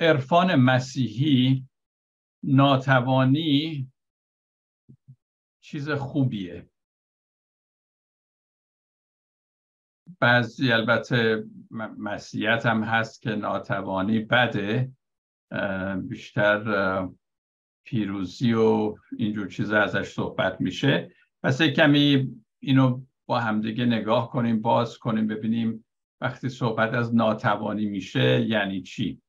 عرفان مسیحی ناتوانی چیز خوبیه. بعضی البته مسیحیت هم هست که ناتوانی بده بیشتر پیروزی و اینجور چیز ازش صحبت میشه. پس کمی اینو با همدیگه نگاه کنیم باز کنیم ببینیم وقتی صحبت از ناتوانی میشه یعنی چی.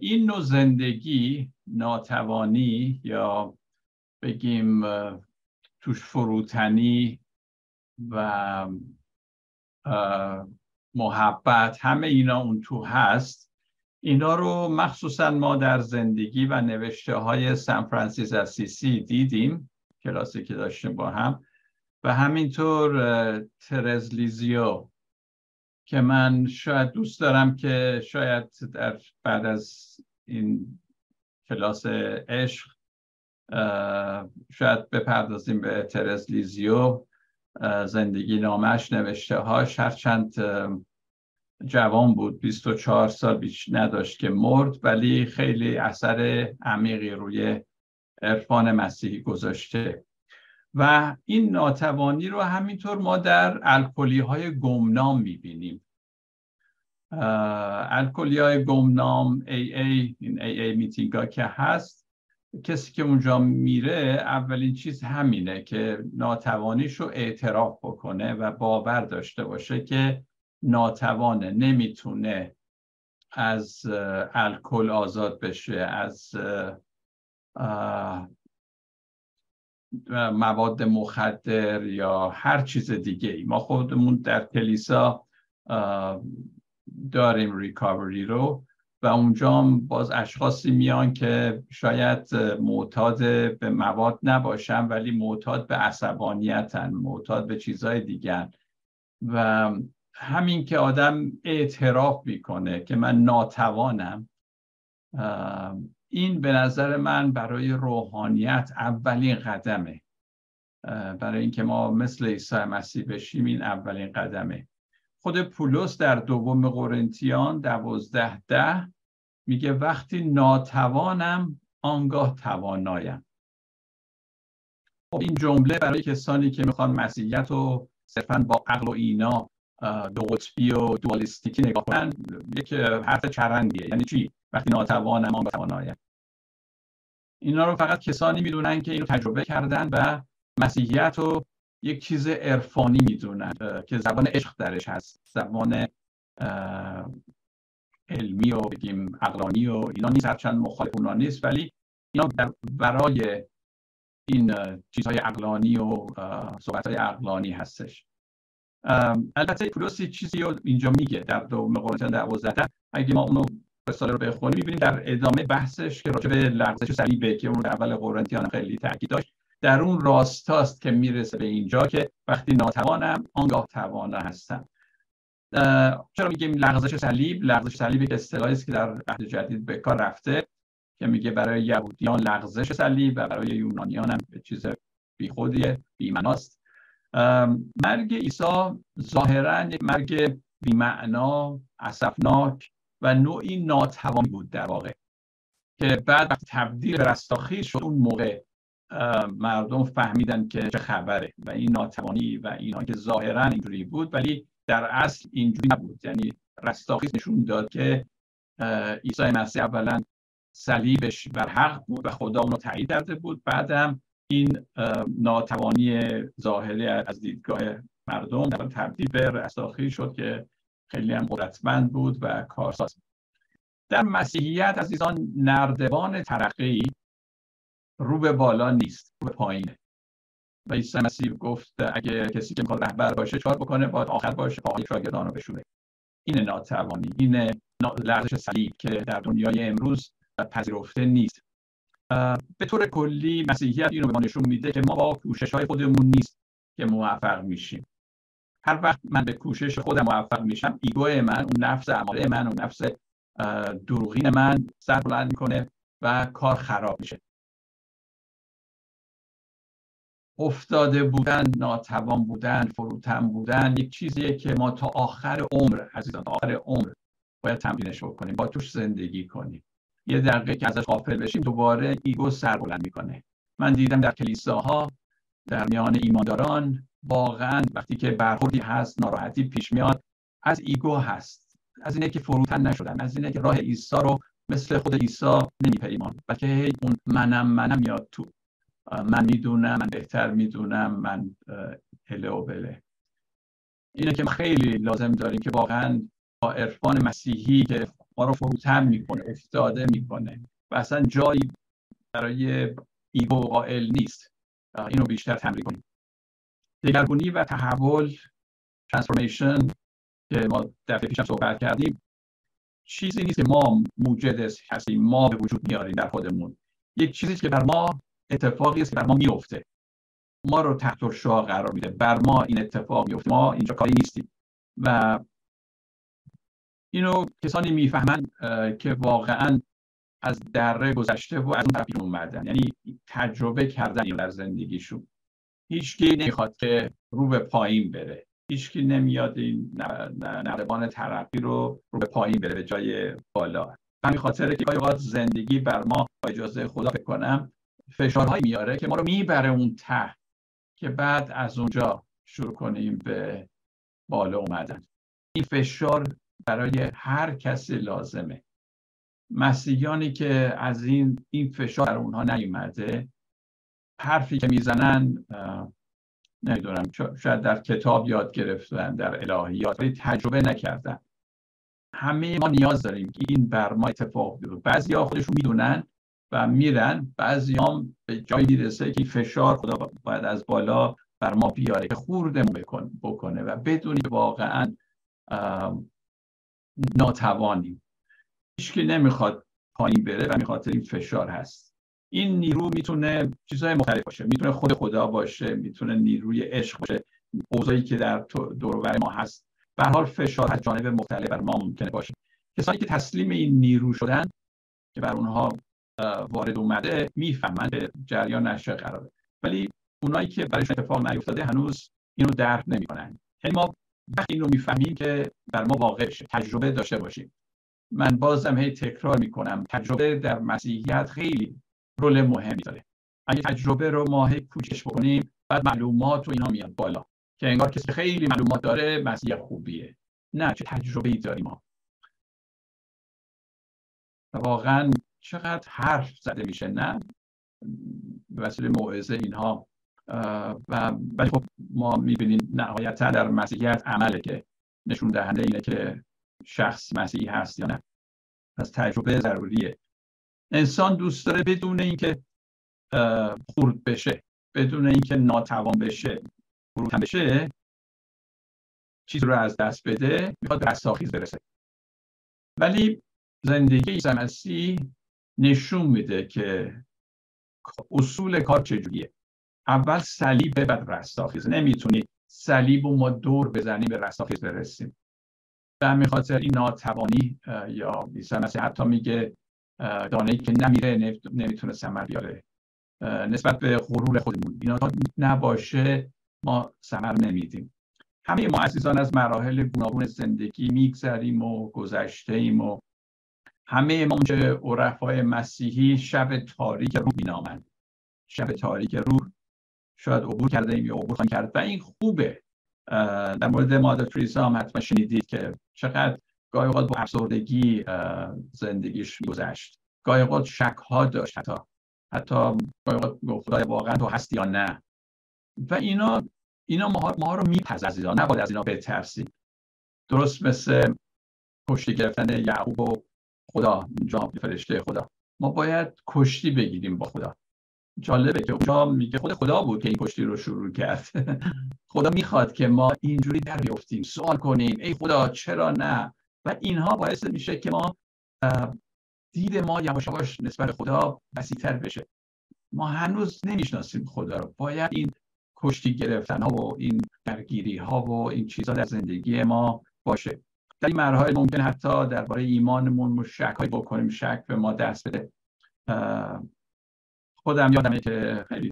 این نوع زندگی ناتوانی یا بگیم توش فروتنی و محبت همه اینا اون تو هست. اینا رو مخصوصا ما در زندگی و نوشته های سان فرانسیس اسیسی دیدیم کلاسی که داشتیم با هم. و همینطور ترزلیزیو که من شاید دوست دارم که شاید در بعد از این کلاس عشق شاید بپردازیم به ترزلیزیو زندگی نامش نوشته هاش. هرچند جوان بود 24 سال بیش نداشت که مرد ولی خیلی اثر عمیقی روی عرفان مسیحی گذاشته. و این ناتوانی رو همینطور ما در الکلی های گمنام می‌بینیم. الکلی های گمنام ای ای این ای ای میتینگ ها که هست کسی که اونجا میره اولین چیز همینه که ناتوانیش رو اعتراف بکنه و باور داشته باشه که ناتوانه نمی‌تونه از الکل آزاد بشه از مواد مخدر یا هر چیز دیگه ای. ما خودمون در کلیسا داریم ریکاوری رو و اونجا باز اشخاصی میان که شاید معتاد به مواد نباشن ولی معتاد به عصبانیتن معتاد به چیزهای دیگر و همین که آدم اعتراف می‌کنه که من ناتوانم این به نظر من برای روحانیت اولین قدمه. برای اینکه ما مثل عیسی مسیح بشیم این اولین قدمه. خود پولس در دوم قرنتیان دوازده ده میگه وقتی ناتوانم آنگاه توانایم. خب این جمله برای کسانی که می‌خوان مسیحیت رو صرفا با عقل و اینا دو قطبی و دوالیستیکی نگاه کنن یک حرف چرندیه. یعنی چی؟ وقتی ناتوانم آن توانایم اینا رو فقط کسانی می‌دونن که اینو تجربه کردن و مسیحیت رو یک چیز عرفانی می‌دونن که زبان عشق درش هست. زبان علمی و بگیم عقلانی و اینا نیست هرچند مخالف اونا نیست ولی اینا برای این چیزهای عقلانی و صحبت های عقلانی هستش. البته پولس چیزی رو اینجا میگه در دو قرنتیان دوازده اگه ما اونو رساله رو بخونیم می‌بینیم در ادامه بحثش که راجع به لغزش صلیبه که اون اول قرنتیان خیلی تاکید داشت در اون راستاست که می‌رسه به اینجا که وقتی ناتوانم آنگاه توانا هستم. چرا میگیم لغزش صلیب؟ لغزش صلیب یک اصطلاحی است که در عهد جدید به کار رفته که میگه برای یهودیان لغزش صلیب و برای یونانیان هم چیز بیخودیه بیمناست مرگ عیسی ظاهرا یک مرگ بیمعنا اسفناک و نوعی ناتوانی بود در واقع که بعد وقتی تبدیل به رستاخیز شد اون موقع مردم فهمیدن که چه خبره و این ناتوانی و اینا که ظاهرا اینجوری بود ولی در اصل اینجوری نبود. یعنی رستاخیز نشون داد که عیسی مسیح اولا صلیبش بر حق بود و خدا اونو تایید کرده بود. بعدم این ناتوانی ظاهری از دیدگاه مردم در تبدیل به رستاخیز شد که خیلی هم قدرتمند بود و کارساز. در مسیحیت عزیزان نردبان ترقی رو به بالا نیست رو به پایینه. و عیسی مسیح گفت اگه کسی که می‌خواد رهبر باشه چهار بکنه؟ باید آخر باشه پاهای شاگردان رو بشوره. این ناتوانی این لرزش صلیب که در دنیای امروز پذیرفته نیست. به طور کلی مسیحیت اینو به ما نشون میده که ما با کوشش های خودمون نیست که موفق میشیم. هر وقت من به کوشش خودم موفق میشم ایگو من اون نفس اماره من اون نفس دروغین من سر بلند می‌کنه و کار خراب میشه. افتاده بودن ناتوان بودن فروتن بودن یک چیزیه که ما تا آخر عمر عزیزان تا آخر عمر باید تمرینش بکنیم با توش زندگی کنیم. یه دقیقه که ازش غافل بشیم دوباره ego سر بلند می‌کنه. من دیدم در کلیساها در میان ایمانداران واقعا وقتی که برخوردی هست ناراحتی پیش میاد از ego هست از اینه که فروتن نشدن از اینه که راه عیسی رو مثل خود عیسی نمیپیمان بلکه اون منم منم یاد تو. من می‌دونم من بهتر می‌دونم من هله و بله. اینه که خیلی لازم داریم که واقعا با عرفان مسیحی که ما رو فروتن می‌کنه افتاده می‌کنه. و اصلا جایی برای ایگو قائل نیست. اینو بیشتر تمرین کنیم. دگرگونی و تحول ترانسفورمیشن که ما دفعه پیشم صحبت کردیم چیزی نیست که ما موجد هستیم ما به وجود میاریم در خودمون. یک چیزی که بر ما اتفاقی است که بر ما میفته. ما رو تحت شاه قرار میده. بر ما این اتفاق میفته. ما اینجا کاری نیستیم. و اینو کسانی می‌فهمن که واقعا از دره گذشته و از اون طرف اومدن. یعنی تجربه کردن این در زندگیشون. هیچکی نمی‌خواد که رو به پایین بره. هیچکی نمیاد این نردبان ترقی رو رو به پایین بره به جای بالا. همین خاطره که گاهی زندگی بر ما اجازه خدا فکر کنم فشارهایی میاره که ما رو می‌بره اون ته که بعد از اونجا شروع کنیم به بالا اومدن. این فشار برای هر کسی لازمه. مسیحیانی که از این این فشار در اونها نیومده حرفی که می‌زنن نمی‌دونم شاید در کتاب یاد گرفتن در الهیات ولی تجربه نکردن. همه ما نیاز داریم که این بر ما اتفاق بیفته. بعضی ها خودشون می‌دونن و میرن بعضی هم به جایی می‌رسه که فشار خدا باید از بالا بر ما بیاره که خوردمون بکنه و بدونی واقعا ناتوانیم. هیچکی نمی‌خواد پایین بره و می‌خواد این فشار هست. این نیرو می‌تونه چیزهای مختلف باشه. می‌تونه خود خدا باشه می‌تونه نیروی عشق باشه. اوضاعی که در دورور ما هست. به حال فشار از جانب مختلف بر ما ممکنه باشه. کسانی که تسلیم این نیرو شدن که بر اونها وارد اومده می‌فهمن به جریان نشه قراره. ولی اونایی که برایشون اتفاق نیفتاده هنوز اینو درک نمی‌کنن. یعنی ما وقتی اینو می‌فهمیم که بر ما واقع بشه تجربه داشته باشیم. من بازم هی تکرار می‌کنم تجربه در مسیحیت خیلی رول مهمی داره. اگه تجربه رو ما هی پوشش بکنیم بعد معلومات و اینا میاد بالا. که انگار کسی خیلی معلومات داره مسیح خوبیه. نه چه تجربه ای داریم ما. واقعا چقدر حرف زده میشه نه؟ به وسیله موعظه اینها. و ولی خب ما می‌بینیم نهایتا در مسیحیت عمله که نشون دهنده اینه که شخص مسیحی هست یا نه. از تجربه ضروریه. انسان دوست داره بدون اینکه خورد بشه بدون اینکه ناتوان بشه فروتن بشه چیز رو از دست بده می‌خواد رستاخیز برسه. ولی زندگی عیسی مسیح نشون میده که اصول کار چجوریه. اول صلیب بعد رستاخیز. نمی‌تونی صلیب و ما دور بزنیم به رستاخیز برسیم. به همین خاطر این ناتوانی یا عیسی مسیح حتی میگه دانه که نمیره نمی‌تونه ثمر بیاره. نسبت به غرور خودمون. اینا نباشه ما ثمر نمیدیم. همه ما عزیزان از مراحل گوناگون زندگی میگذریم و گذشته ایم و همه ما اونجا عرفای مسیحی شب تاریک روح مینامند. شب تاریک روح شاید عبور کرده ایم یا عبور کرد. و این خوبه. در مورد مادر تریزا هم حتما شنیدید که چقدر گاهی اوقات با افسردگی زندگیش گذشت گاهی اوقات شک ها داشت حتی. حتی گاهی اوقات خدای واقعا تو هستی یا نه. و اینا اینا ما, ما رو میپز عزیزان نباید از اینا بترسید درست مثل کشتی گرفتن یعقوب و خدا اونجا فرشته خدا. ما باید کشتی بگیریم با خدا. جالبه که اونجا میگه خود خدا بود که این کشتی رو شروع کرد. خدا می‌خواد که ما اینجوری در بیفتیم سوال کنیم ای خدا چرا نه؟ و اینها باعث میشه که ما دید ما یواش یواش نسبت خدا وسیعتر بشه. ما هنوز نمی‌شناسیم خدا رو. باید این کشتی گرفتن ها و این درگیری ها و این چیزها در زندگی ما باشه. در این مراحل ممکن حتی درباره ایمانمون شک بکنیم شک به ما دست بده. خودم یادمه که خیلی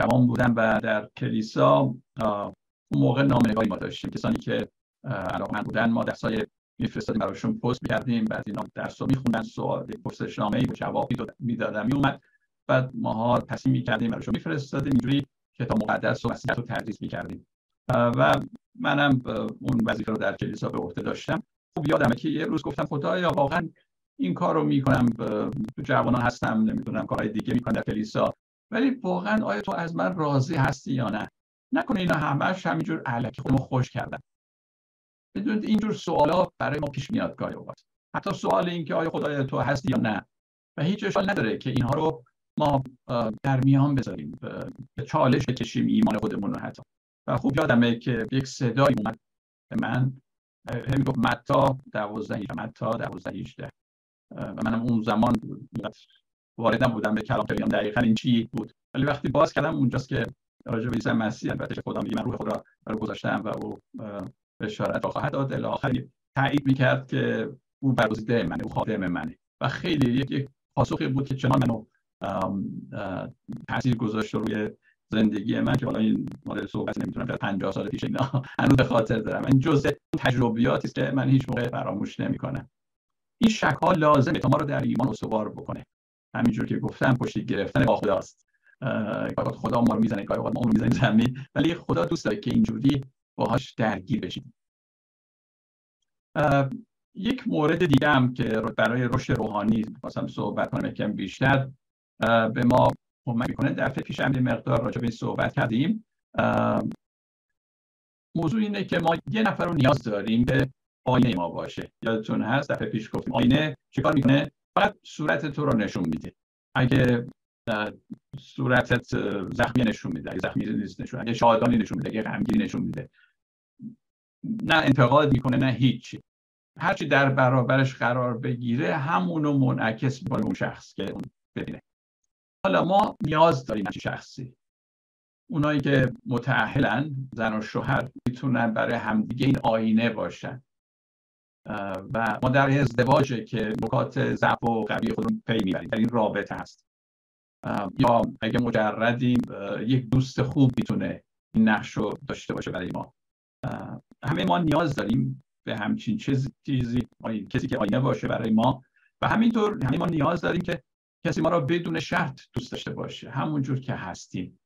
جوان بودم و در کلیسا اون موقع نامنگاری ما داشتیم. کسانی که علاقمند بودن ما درسای میفرستادیم براشون پست می‌کردیم بعد اینا درس رو میخوندن سوال پرسشنامه ای جواب می‌دادم میومد بعد ماها تصمیم می‌کردیم براشون میفرستادیم اینجوری کتاب مقدس و وصیت رو تدریس می‌کردیم. و منم اون وظیفه رو در کلیسا به عهده داشتم. خوب یادمه که یه روز گفتم خدایا واقعا این کار رو می‌کنم جوانان هستم نمی‌دونم کارهای دیگه می‌کنم در کلیسا. ولی واقعا آیا تو از من راضی هستی یا نه؟ نکنه اینا همش همینجور علکی خودمو خوش کردن. بدون اینجور سوالا برای ما پیش میاد گاهی اوقات. حتی سوال این که آیا خدای تو هستی یا نه؟ و هیچ اشکال نداره که اینها رو ما در میان بذاریم. به چالش بکشیم ایمان خودمون رو حتی. و خوب یادمه که یک صدایی اومد من. همین گفت متا دوازده متا دوازده هیچده و منم اون زمان واردم بودم به بگم دقیقا این چی بود. ولی وقتی باز کردم اونجاست که راجع به عیسی مسیح البته خدا میگه من روح خود را برای گذاشتم و او بشارت را خواهد داد. الی تایید می‌کرد که او برگزیده منه او خادم منه. و خیلی یک یک پاسخی بود که چنان منو تاثیر گذاشت روی زندگی من که حالا این مدل صحبت نمی‌تونم در 50 سال پیش اینا هنوز به خاطر دارم. این جزء تجربیاتی است که من هیچ موقع فراموش نمی‌کنم. این شک ها لازمه تا ما رو در ایمان استوار بکنه. همینجور که گفتم پشتی گرفتن با خداست. خدا ما رو می‌زنه گاهی ما رو می‌زنه زمین. ولی خدا دوست داره که اینجوری باهاش درگیر بشیم. یک مورد دیگه هم که برای رشد روحانی مثلا صحبت کنم یکم بیشتر به ما کمک می‌کنه. در پیش هم مقدار راجع به این صحبت کردیم. موضوع اینه که ما یه نفر رو نیاز داریم به آینه ما باشه. یادتون هست؟ دفعه پیش گفتیم آینه چیکار می‌کنه؟ فقط صورت تو رو نشون میده. اگه صورتت زخمی نشون میده اگه زخمی نیست نشون اگه شادانی نشون میده اگه غمگینی نشون میده. نه انتقاد می‌کنه نه هیچی. هرچی در برابرش قرار بگیره همونو منعکس می‌کنه اون شخص که اون ببینه. حالا ما نیاز داریم همچین شخصی. اونایی که متعهلن زن و شوهر می‌تونن برای همدیگه این آینه باشن. و ما در ازدواجه که نکات ضعف و قوی خودمون پی می‌بریم. در این رابطه هست یا اگه مجردیم یک دوست خوب می‌تونه این نقش رو داشته باشه برای ما. همه ما نیاز داریم به همچین چیزی کسی که آینه باشه برای ما. و همینطور همه ما نیاز داریم که کسی ما را بدون شرط دوست داشته باشه. همونجور که هستیم.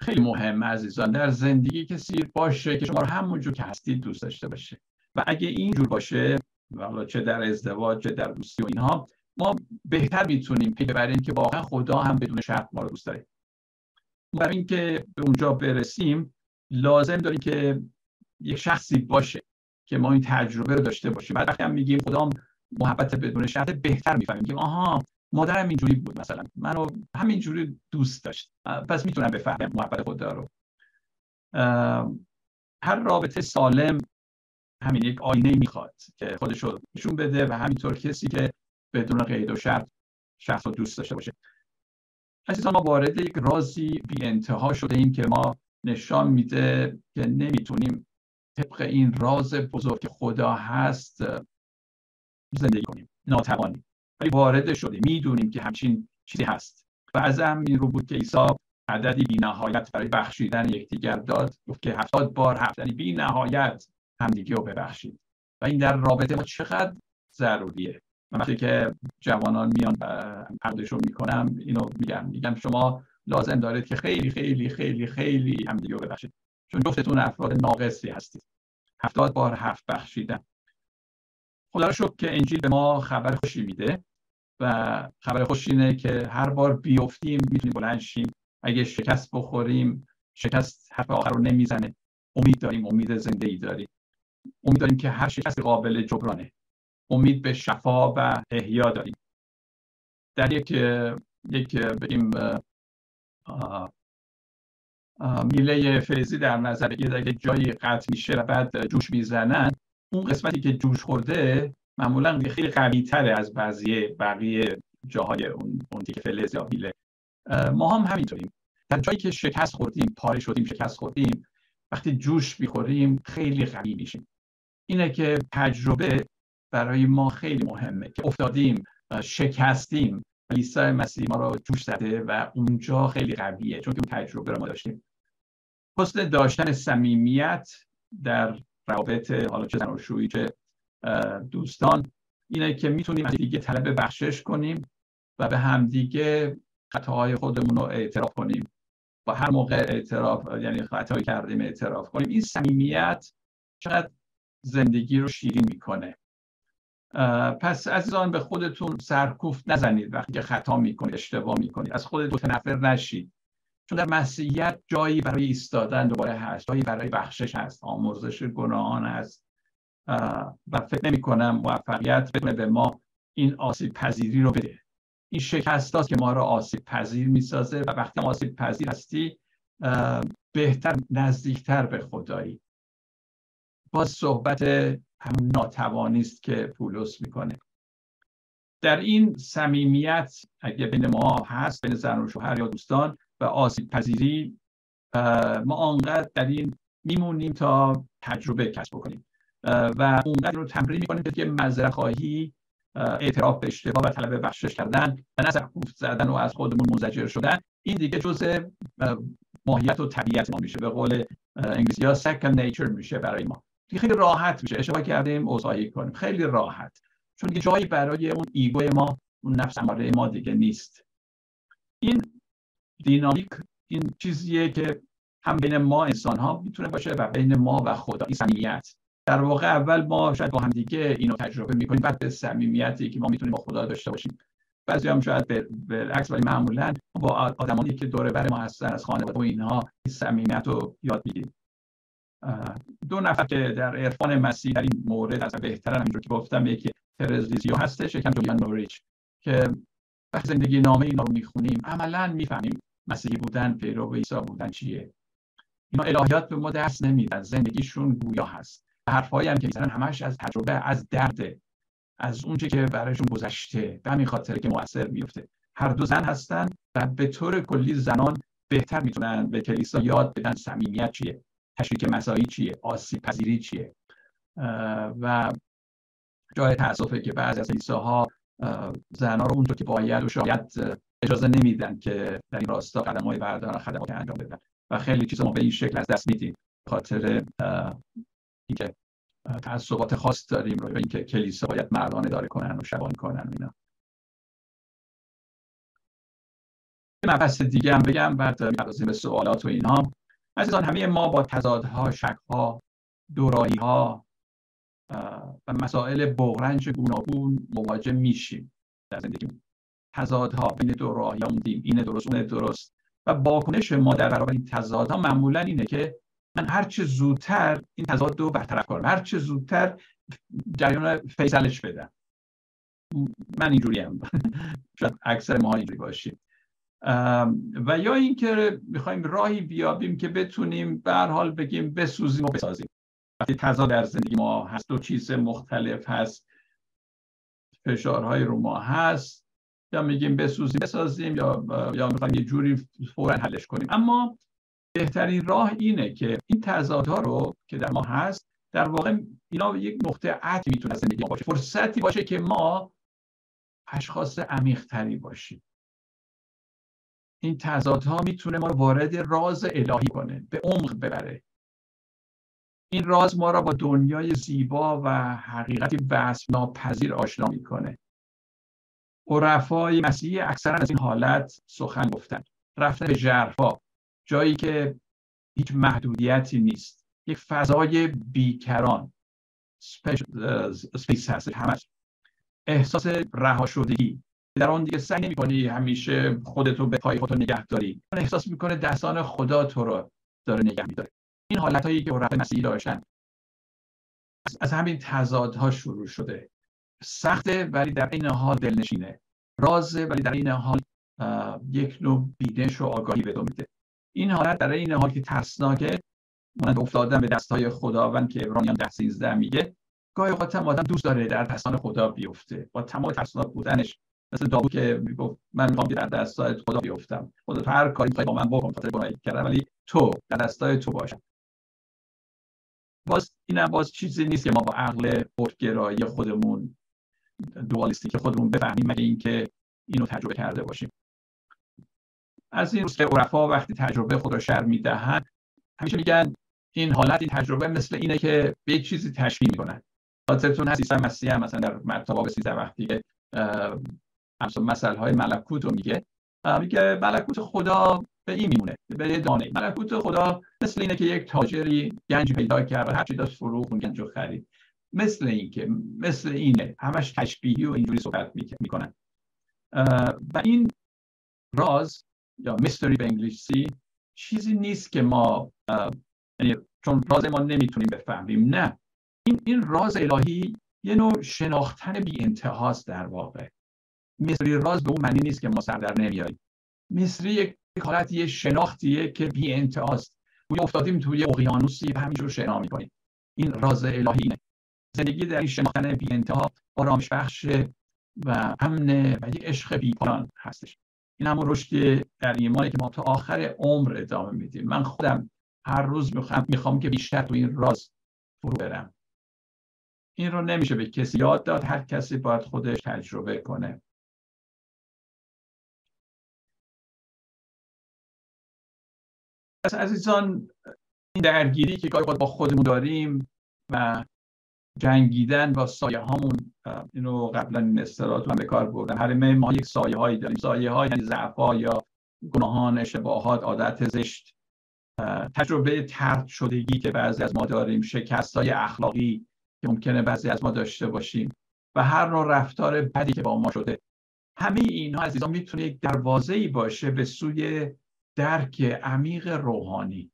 خیلی مهم عزیزان. در زندگی کسی باشه که شما رو همونجور که هستید دوست داشته باشه. و اگه اینجور باشه حالا چه در ازدواج چه در دوستی و اینها ما بهتر می‌تونیم پی ببریم که واقعا خدا هم بدون شرط ما رو دوست داره. برای اینکه به اونجا برسیم لازم داریم که یک شخصی باشه که ما این تجربه رو داشته باشیم. بعد وقتی هم میگیم خدا محبت بدون شرط بهتر می‌فهمیم که آها مادرم اینجوری بود مثلا. منو همینجوری دوست داشت. پس می‌تونم بفهمم محبت خدا رو. هر رابطه سالم همین یک آینه می‌خواد که خودش رو نشون بده و همینطور کسی که بدون قید و شرط شخص رو دوست داشته باشه. عزیزان ما وارد یک رازی بی انتها شده ایم که ما نشان میده که نمی‌تونیم طبق این راز بزرگ خدا هست زندگی کنیم ناتوانیم. ولی وارد شده می‌دونیم که همچین چیزی هست. و از همین رو بود که عیسی عددی بی نهایت برای بخشیدن یکدیگر داد گفت که هفتاد بار هفت یعنی بی نهایت همدیگه رو ببخشید. و این در رابطه ما چقدر ضروریه؟ من وقتی که جوانان میان عقدشون می‌کنم اینو میگم. میگم شما لازم دارید که خیلی خیلی خیلی خیلی همدیگه رو ببخشید. چون جفتتون افراد ناقصی هستید. هفتاد بار هفت بخشیدن. خدا رو که انجیل به ما خبر خوشی میده و خبر خوشی اینه که هر بار بیفتیم می‌تونیم بلند شیم. اگه شکست بخوریم شکست حرف آخر رو نمی‌زنه. امید داریم امید زندگی داریم. امید داریم که هر شکست قابل جبرانه. امید به شفا و احیا داریم. در یک یک بگیم میله فیزی در نظر یه جایی قطع میشه و بعد جوش می‌زنن اون قسمتی که جوش خورده معمولا خیلی قوی تره از بعضی بقیه جاهای اون, اون تیک فلز یا میله. ما هم همینطوریم. در جایی که شکست خوردیم پاره شدیم شکست خوردیم وقتی جوش می‌خوریم خیلی قوی میشیم. اینه که تجربه برای ما خیلی مهمه که افتادیم شکستیم. عیسی مسیح ما رو جوش زده و اونجا خیلی قویه چون که اون تجربه رو ما داشتیم. حسن داشتن صمیمیت در روابط حالا چه زناشویی چه دوستان اینه که می‌تونیم از دیگه طلب بخشش کنیم و به همدیگه خطاهای خودمون رو اعتراف کنیم. و هر موقع اعتراف یعنی خطایی کردیم اعتراف کنیم. این صمیمیت چقدر زندگی رو شیرین می‌کنه. پس عزیزان به خودتون سرکوفت نزنید وقتی که خطا می‌کنید اشتباه می‌کنید. از خودتون متنفر نشید. چون در مسیحیت جایی برای ایستادن دوباره هست جایی برای بخشش هست. آمرزش گناهان هست. و فکر نمی کنم موفقیت بتونه به ما این آسیب پذیری رو بده. این شکست هاست که ما رو آسیب پذیر می‌سازه و وقتی آسیب پذیر هستی بهتر نزدیکتر به خدایی. باز صحبت همون ناتوانی است که پولس می‌کنه. در این صمیمیت اگه بین ما هست بین زن و شوهر یا دوستان و آسیب پذیری ما آنقدر در این میمونیم تا تجربه کسب بکنیم. و اونقدر رو تمرین می‌کنیم که مذره خواهی اعتراف به اشتباه و طلب بخشش کردن و نظر زدن و از خودمون منزجر شدن. این دیگه جزء ماهیت و طبیعت ما میشه. به قول انگلیسی ها second nature میشه برای ما. خیلی راحت میشه. اشتباه کردیم عذرخواهی کنیم. خیلی راحت. چون یه جایی برای اون ایگو ما اون نفس اماره ما دیگه نیست. این دینامیک این چیزیه که هم بین ما انسان ها می‌تونه باشه و بین ما و خدا. این صمیمیت. در واقع اول ما شاید با هم دیگه اینو تجربه می‌کنیم. بعد به صمیمیتی که ما می‌تونیم با خدا داشته باشیم. بعضی هم شاید بالعکس ولی معمولا با آدمانی که دور بر ما هستن از خانواده و اینها این صمیمیت رو یاد می‌گیریم. دو نفر که در عرفان مسیح در این مورد از بهترن همینجور که گفتم یکی ترزیزیو هستش یکم جولیان نوریچ که وقتی زندگی نامه اینا رو می‌خونیم. عملا می‌فهمیم مسیحی بودن پیرو عیسی بودن چیه. اینا الهیات به ما درس نمیدن زندگیشون گویا هست. حرفایی هم که می‌زنن همش از تجربه از درد از اونچه که برایشون گذشته. به همین خاطر که مؤثر میفته هر دو زن هستن و به طور کلی زنان بهتر می‌تونن به کلیسا یاد بدن صمیمیت چیه. تشریک مسایی چیه؟ آسیب پذیری چیه؟ و جای تاسفه که بعضی از کلیساها زنها رو اونطور که باید و شاید اجازه نمیدن که در این راستا قدم های بردارن خدمات انجام بدن. و خیلی چیزا ما به این شکل از دست میدیم. خاطر اینکه تعصبات خاص داریم رو اینکه کلیسا باید مردانه داره کنن و شبان کنن اینا. مبحث دیگه هم بگم بعد می‌پردازیم به سوالات و اینها. عزیزان همه ما با تضادها شکها دورایی ها و مسائل بغرنج گوناگون مواجه میشیم در زندگیمون. تضادها بین دو راهی این درست اون درست. و واکنش ما در برابر این تضادها معمولا اینه که من هر چه زودتر این تضاد رو برطرف کنم هر چه زودتر جریان فیصلش بدم. من اینجوری هم شاید اکثر ما اینجوری باشیم. و یا اینکه می‌خوایم راهی بیابیم که بتونیم به حال بگیم بسوزیم و بسازیم. وقتی تضاد در زندگی ما هست دو چیز مختلف هست فشارهای رو ما هست یا میگیم بسوزیم بسازیم یا یا می‌خوایم یه جوری فورا حلش کنیم. اما بهترین راه اینه که این تضادها رو که در ما هست در واقع اینا یک نقطه عطفی می‌تونه زندگی ما باشه. فرصتی باشه که ما اشخاص عمیقتری باشیم. این تضادها می‌تونه ما رو وارد راز الهی کنه به عمق ببره. این راز ما را با دنیای زیبا و حقیقتی وصف ناپذیر آشنا می‌کنه. عرفای مسیحی اکثرا از این حالت سخن گفتن. رفتن به جرفا جایی که هیچ محدودیتی نیست. یک فضای بیکران. سپیس هست. احساس رها شدگی. در آن دیگه سعی نمی همیشه خودتو به پای خودتو نگه داری. احساس می‌کنه دستان خدا تو رو داره نگه میداره. این حالت هایی که رفت مسیحی داشتن. از همین تضادها شروع شده. سخته ولی در این حال دلنشینه. رازه ولی در این حال یک نوع بینش و آگاهی به میده. این حالت در این حال که ترسناکه مانند افتادن به دستهای خداوند که ابرانیان ده سیزده میگه گاهی اوقات آدم دوست داره در دستان خدا بیفته. با تمام ترسناک بودنش مثل داوود که می‌گفت من می‌خوام در دستای خدا بیفتم. خدا تو هر کاری با من بکن خاطر گناهی کردم ولی تو در دستای تو باشم. باز اینم باز چیزی نیست که ما با عقل خودگرایی خودمون دوالیستی خودمون بفهمیم مگه اینکه اینو تجربه کرده باشیم. از این روز که عرفا وقتی تجربه خود را شر می‌دهند همیشه میگن این حالت این تجربه مثل اینه که به چیزی تشبیه می‌کنن. خاطرتون هست عیسی مسیح مثلا در باب 13 وقتی که مسئله های ملکوت رو میگه میگه ملکوت خدا به این میمونه به یه دانه. ملکوت خدا مثل اینه که یک تاجری گنج پیدا کرد و هرچی داشت فروخت اون گنج رو خرید. مثل این که مثل اینه. همش تشبیهی و اینجوری صحبت می‌کنن. و این راز یا میستری به انگلیسی چیزی نیست که ما یعنی چون راز ما نمی‌تونیم بفهمیم نه. این این راز الهی یه نوع شناختن بی انتهاست در واقع. مصری راز به اون معنی نیست که ما سر در نمیاریم. مصری یک حالت یه شناختیه که بی انتهاست گویا افتادیم توی اقیانوسی و همینجور شنا می‌کنیم. این راز الهی اینه زندگی در این شناختن بی انتها آرامش بخش و امن و یک عشق بی پایان هستش. این همون رشد در ایمانی که ما تا آخر عمر ادامه میدیم. من خودم هر روز می‌خوام, می‌خوام که بیشتر تو این راز فرو برم. این رو نمیشه به کسی یاد داد. هر کسی باید خودش تجربه کنه. پس عزیزان این درگیری که گاهی با خودمون داریم و جنگیدن با سایه هامون اینو قبلا این اصطلاحات من به کار بردم. هر ما یک سایه هایی داریم. سایه های یعنی ضعف یا گناهان اشتباهات عادت زشت. تجربه ترد شدگی که بعضی از ما داریم شکست های اخلاقی که ممکنه بعضی از ما داشته باشیم و هر نوع رفتار بدی که با ما شده. همه اینها عزیزان می‌تونه یک دروازه باشه به سوی درک عمیق روحانی.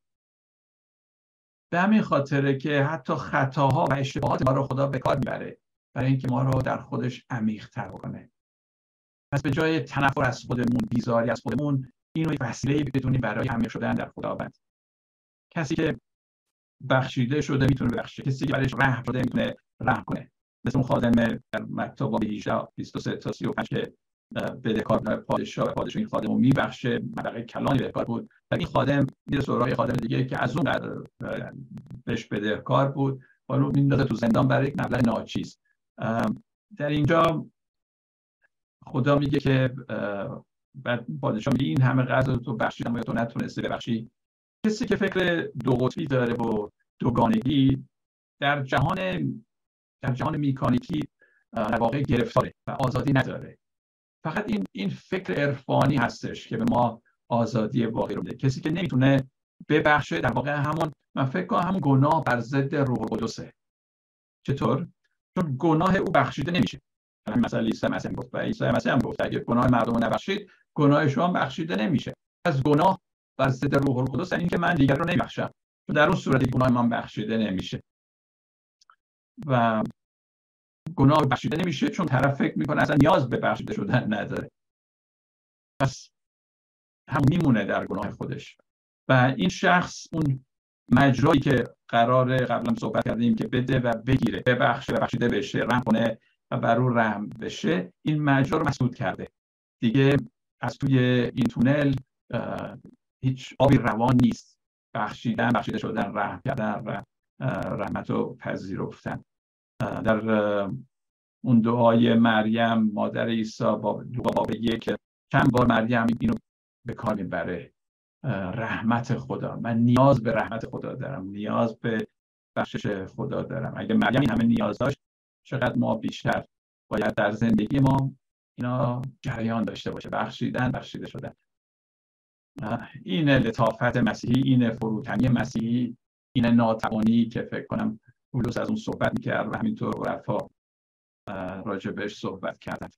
به همین خاطره که حتی خطاها و اشتباهات ما رو خدا به کار می‌بره برای اینکه ما رو در خودش عمیق تر کنه. پس به جای تنفر از خودمون بیزاری از خودمون این رو یک وسیله بدونیم برای عمیق شدن در خداوند. کسی که بخشیده شده می‌تونه ببخشه. کسی که برایش رحم شده می‌تونه رحم کنه. مثل اون خادم در مکتوب باب 18 23 تا 35 که بدهکار پادشاه پادشاه این خادم رو میبخشه. مبلغ کلانی بدهکار بود. و این خادم میره سراغ خادم دیگه که از اون بهش بدهکار بود. رو میندازه تو زندان برای یک مبلغ ناچیز. در اینجا خدا میگه که بعد پادشاه میگه این همه قدر تو بخشیدم و تو نتونستی ببخشی. کسی که فکر دو قطبی داره و دوگانگی در جهان در جهان میکانیکی در واقع گرفتاره و آزادی نداره. فقط این این فکر عرفانی هستش که به ما آزادی واقعی رو میده. کسی که نمی‌تونه ببخشه در واقع همون من فکر کنم همون گناه بر ضد روح القدسه. چطور؟ چون گناه او بخشیده نمیشه. مثلا عیسی مسیح گفت و عیسی مسیح هم گفت اگه گناه مردم رو نبخشید گناه شما بخشیده نمیشه. از گناه بر ضد روح القدس یعنی که من دیگر رو نمیبخشم در اون صورت گناه من بخشیده نمیشه. و گناه بخشیده نمیشه چون طرف فکر می‌کنه اصلا نیاز به بخشیده شدن نداره. پس هم میمونه در گناه خودش. و این شخص اون مجرایی که قرار قبلا صحبت کردیم که بده و بگیره ببخشه و بخشیده بشه رحم کنه و بر او رحم بشه این مجرا رو مسدود کرده. دیگه از توی این تونل هیچ آبی روان نیست. بخشیدن بخشیده شدن رحم کردن و رحمت رو پذیرفتن. در اون دعای مریم مادر عیسی با باب یک چند بار مریم اینو به کار می‌بره. رحمت خدا. من نیاز به رحمت خدا دارم. نیاز به بخشش خدا دارم. اگه مریم این همه نیاز داشت چقدر ما بیشتر باید در زندگی ما اینا جریان داشته باشه. بخشیدن بخشیده شدن. این لطافت مسیحی این فروتنی مسیحی این ناتوانی که فکر کنم پولس از اون صحبت می‌کرد و همینطور رفا راجع بهش صحبت کردن